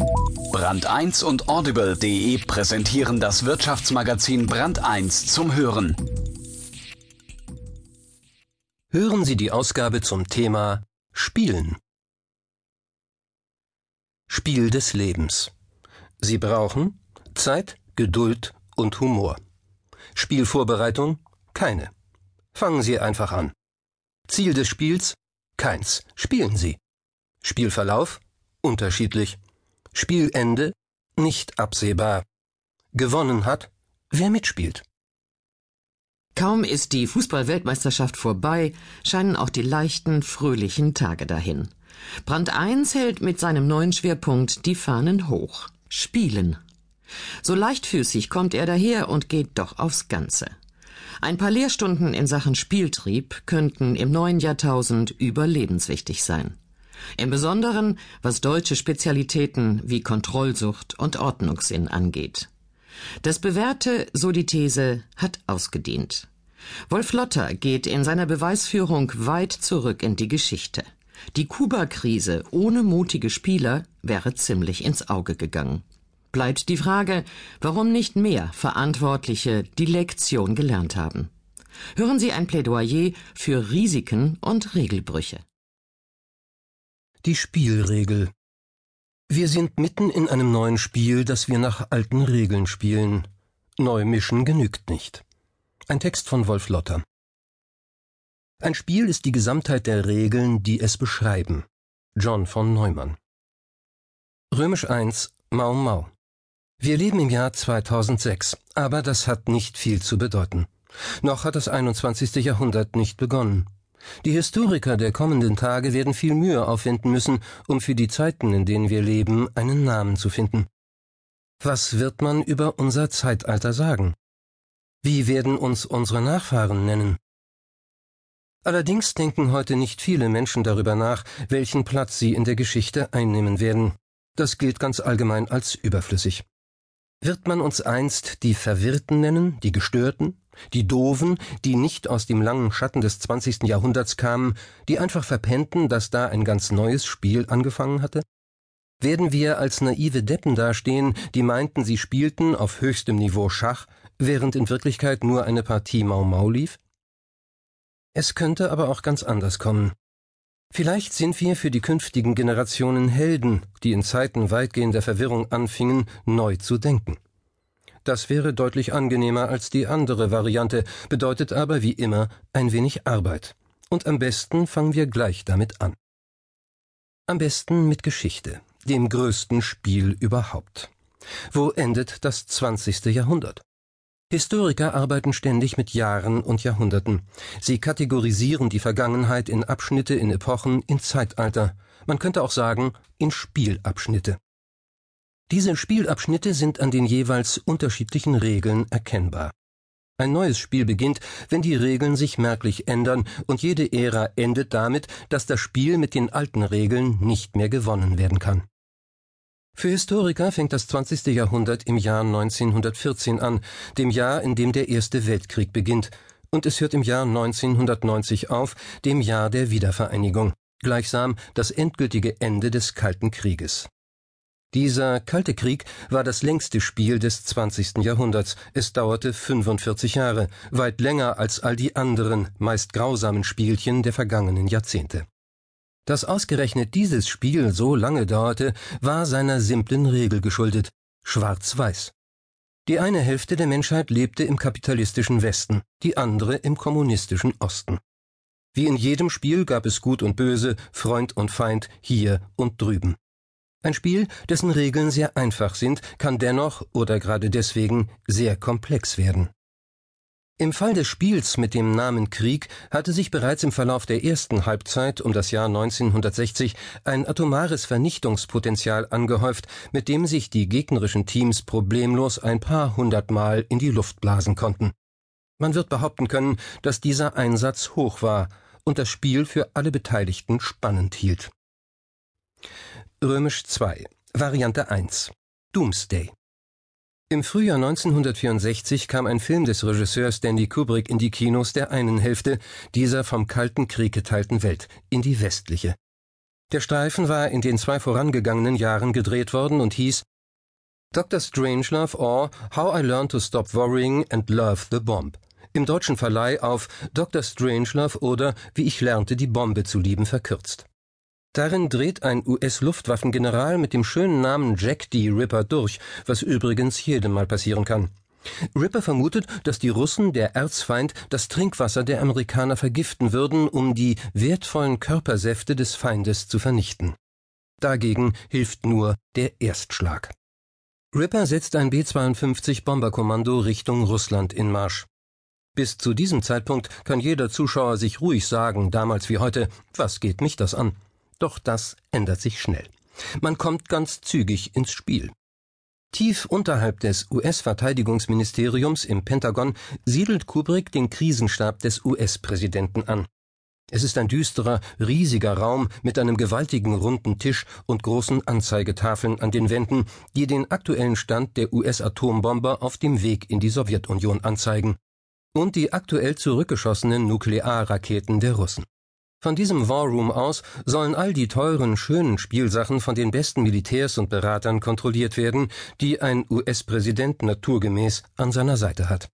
Brand 1 und Audible.de präsentieren das Wirtschaftsmagazin Brand 1 zum Hören. Hören Sie die Ausgabe zum Thema Spielen. Spiel des Lebens. Sie brauchen Zeit, Geduld und Humor. Spielvorbereitung? Keine. Fangen Sie einfach an. Ziel des Spiels? Keins. Spielen Sie. Spielverlauf? Unterschiedlich. Spielende? Nicht absehbar. Gewonnen hat? Wer mitspielt. Kaum ist die Fußball-Weltmeisterschaft vorbei, scheinen auch die leichten, fröhlichen Tage dahin. Brand 1 hält mit seinem neuen Schwerpunkt die Fahnen hoch. Spielen. So leichtfüßig kommt er daher und geht doch aufs Ganze. Ein paar Lehrstunden in Sachen Spieltrieb könnten im neuen Jahrtausend überlebenswichtig sein. Im Besonderen, was deutsche Spezialitäten wie Kontrollsucht und Ordnungssinn angeht. Das Bewährte, so die These, hat ausgedient. Wolf Lotter geht in seiner Beweisführung weit zurück in die Geschichte. Die Kuba-Krise ohne mutige Spieler wäre ziemlich ins Auge gegangen. Bleibt die Frage, warum nicht mehr Verantwortliche die Lektion gelernt haben. Hören Sie ein Plädoyer für Risiken und Regelbrüche. Die Spielregel. Wir sind mitten in einem neuen Spiel, das wir nach alten Regeln spielen. Neu mischen genügt nicht. Ein Text von Wolf Lotter. Ein Spiel ist die Gesamtheit der Regeln, die es beschreiben. John von Neumann. Römisch 1 Mau Mau. Wir leben im Jahr 2006, aber das hat nicht viel zu bedeuten. Noch hat das 21. Jahrhundert nicht begonnen. Die Historiker der kommenden Tage werden viel Mühe aufwenden müssen, um für die Zeiten, in denen wir leben, einen Namen zu finden. Was wird man über unser Zeitalter sagen? Wie werden uns unsere Nachfahren nennen? Allerdings denken heute nicht viele Menschen darüber nach, welchen Platz sie in der Geschichte einnehmen werden. Das gilt ganz allgemein als überflüssig. Wird man uns einst die Verwirrten nennen, die Gestörten, die Doofen, die nicht aus dem langen Schatten des 20. Jahrhunderts kamen, die einfach verpennten, dass da ein ganz neues Spiel angefangen hatte? Werden wir als naive Deppen dastehen, die meinten, sie spielten auf höchstem Niveau Schach, während in Wirklichkeit nur eine Partie Mau Mau lief? Es könnte aber auch ganz anders kommen. Vielleicht sind wir für die künftigen Generationen Helden, die in Zeiten weitgehender Verwirrung anfingen, neu zu denken. Das wäre deutlich angenehmer als die andere Variante, bedeutet aber wie immer ein wenig Arbeit. Und am besten fangen wir gleich damit an. Am besten mit Geschichte, dem größten Spiel überhaupt. Wo endet das 20. Jahrhundert? Historiker arbeiten ständig mit Jahren und Jahrhunderten. Sie kategorisieren die Vergangenheit in Abschnitte, in Epochen, in Zeitalter. Man könnte auch sagen, in Spielabschnitte. Diese Spielabschnitte sind an den jeweils unterschiedlichen Regeln erkennbar. Ein neues Spiel beginnt, wenn die Regeln sich merklich ändern, und jede Ära endet damit, dass das Spiel mit den alten Regeln nicht mehr gewonnen werden kann. Für Historiker fängt das 20. Jahrhundert im Jahr 1914 an, dem Jahr, in dem der Erste Weltkrieg beginnt, und es hört im Jahr 1990 auf, dem Jahr der Wiedervereinigung, gleichsam das endgültige Ende des Kalten Krieges. Dieser Kalte Krieg war das längste Spiel des 20. Jahrhunderts. Es dauerte 45 Jahre, weit länger als all die anderen, meist grausamen Spielchen der vergangenen Jahrzehnte. Dass ausgerechnet dieses Spiel so lange dauerte, war seiner simplen Regel geschuldet Schwarz-Weiß. Die eine Hälfte der Menschheit lebte im kapitalistischen Westen, die andere im kommunistischen Osten. Wie in jedem Spiel gab es Gut und Böse, Freund und Feind, hier und drüben. Ein Spiel, dessen Regeln sehr einfach sind, kann dennoch oder gerade deswegen sehr komplex werden. Im Fall des Spiels mit dem Namen Krieg hatte sich bereits im Verlauf der ersten Halbzeit um das Jahr 1960 ein atomares Vernichtungspotenzial angehäuft, mit dem sich die gegnerischen Teams problemlos ein paar hundertmal in die Luft blasen konnten. Man wird behaupten können, dass dieser Einsatz hoch war und das Spiel für alle Beteiligten spannend hielt. Römisch 2 Variante 1 Doomsday im Frühjahr 1964 kam ein Film des Regisseurs Stanley Kubrick in die Kinos der einen Hälfte dieser vom Kalten Krieg geteilten Welt, in die westliche. Der Streifen war in den zwei vorangegangenen Jahren gedreht worden und hieß Dr. Strangelove or How I Learned to Stop Worrying and Love the Bomb. Im deutschen Verleih auf Dr. Strangelove oder Wie ich lernte, die Bombe zu lieben verkürzt. Darin dreht ein US-Luftwaffengeneral mit dem schönen Namen Jack D. Ripper durch, was übrigens jedem mal passieren kann. Ripper vermutet, dass die Russen, der Erzfeind, das Trinkwasser der Amerikaner vergiften würden, um die wertvollen Körpersäfte des Feindes zu vernichten. Dagegen hilft nur der Erstschlag. Ripper setzt ein B-52 Bomberkommando Richtung Russland in Marsch. Bis zu diesem Zeitpunkt kann jeder Zuschauer sich ruhig sagen, damals wie heute, was geht mich das an? Doch das ändert sich schnell. Man kommt ganz zügig ins Spiel. Tief unterhalb des US-Verteidigungsministeriums im Pentagon siedelt Kubrick den Krisenstab des US-Präsidenten an. Es ist ein düsterer, riesiger Raum mit einem gewaltigen runden Tisch und großen Anzeigetafeln an den Wänden, die den aktuellen Stand der US-Atombomber auf dem Weg in die Sowjetunion anzeigen. Und die aktuell zurückgeschossenen Nuklearraketen der Russen. Von diesem Warroom aus sollen all die teuren, schönen Spielsachen von den besten Militärs und Beratern kontrolliert werden, die ein US-Präsident naturgemäß an seiner Seite hat.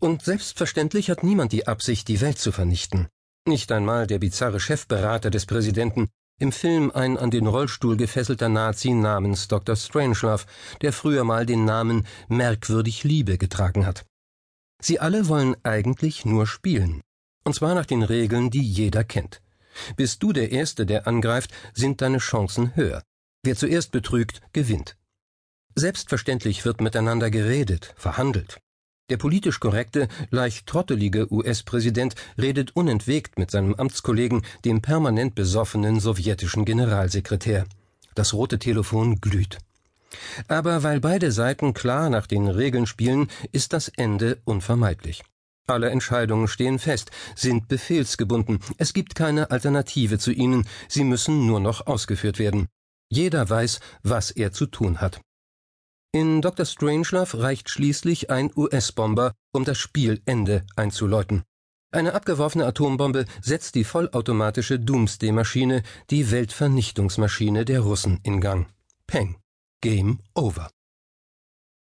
Und selbstverständlich hat niemand die Absicht, die Welt zu vernichten. Nicht einmal der bizarre Chefberater des Präsidenten, im Film ein an den Rollstuhl gefesselter Nazi namens Dr. Strangelove, der früher mal den Namen Merkwürdig Liebe getragen hat. Sie alle wollen eigentlich nur spielen. Und zwar nach den Regeln, die jeder kennt. Bist du der Erste, der angreift, sind deine Chancen höher. Wer zuerst betrügt, gewinnt. Selbstverständlich wird miteinander geredet, verhandelt. Der politisch korrekte, leicht trottelige US-Präsident redet unentwegt mit seinem Amtskollegen, dem permanent besoffenen sowjetischen Generalsekretär. Das rote Telefon glüht. Aber weil beide Seiten klar nach den Regeln spielen, ist das Ende unvermeidlich. Alle Entscheidungen stehen fest, sind befehlsgebunden, es gibt keine Alternative zu ihnen, sie müssen nur noch ausgeführt werden. Jeder weiß, was er zu tun hat. In Dr. Strangelove reicht schließlich ein US-Bomber, um das Spielende einzuläuten. Eine abgeworfene Atombombe setzt die vollautomatische Doomsday-Maschine, die Weltvernichtungsmaschine der Russen, in Gang. Peng. Game over.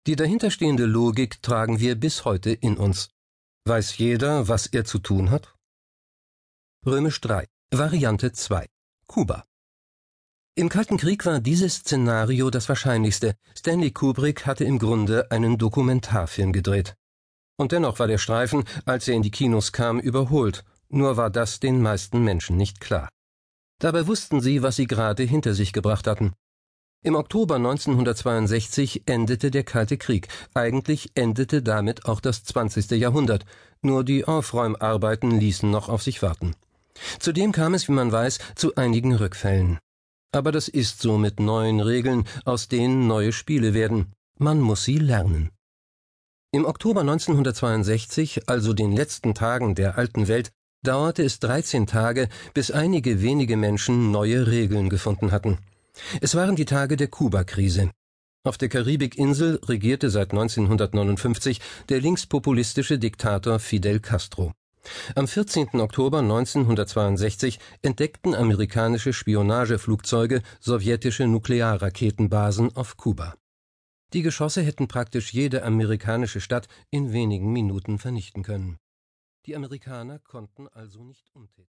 Die dahinterstehende Logik tragen wir bis heute in uns. Weiß jeder, was er zu tun hat? Römisch 3. Variante 2. Kuba. Im Kalten Krieg war dieses Szenario das wahrscheinlichste. Stanley Kubrick hatte im Grunde einen Dokumentarfilm gedreht. Und dennoch war der Streifen, als er in die Kinos kam, überholt. Nur war das den meisten Menschen nicht klar. Dabei wussten sie, was sie gerade hinter sich gebracht hatten. Im Oktober 1962 endete der Kalte Krieg. Eigentlich endete damit auch das 20. Jahrhundert. Nur die Aufräumarbeiten ließen noch auf sich warten. Zudem kam es, wie man weiß, zu einigen Rückfällen. Aber das ist so mit neuen Regeln, aus denen neue Spiele werden. Man muss sie lernen. Im Oktober 1962, also den letzten Tagen der alten Welt, dauerte es 13 Tage, bis einige wenige Menschen neue Regeln gefunden hatten. Es waren die Tage der Kuba-Krise. Auf der Karibikinsel regierte seit 1959 der linkspopulistische Diktator Fidel Castro. Am 14. Oktober 1962 entdeckten amerikanische Spionageflugzeuge sowjetische Nuklearraketenbasen auf Kuba. Die Geschosse hätten praktisch jede amerikanische Stadt in wenigen Minuten vernichten können. Die Amerikaner konnten also nicht untätig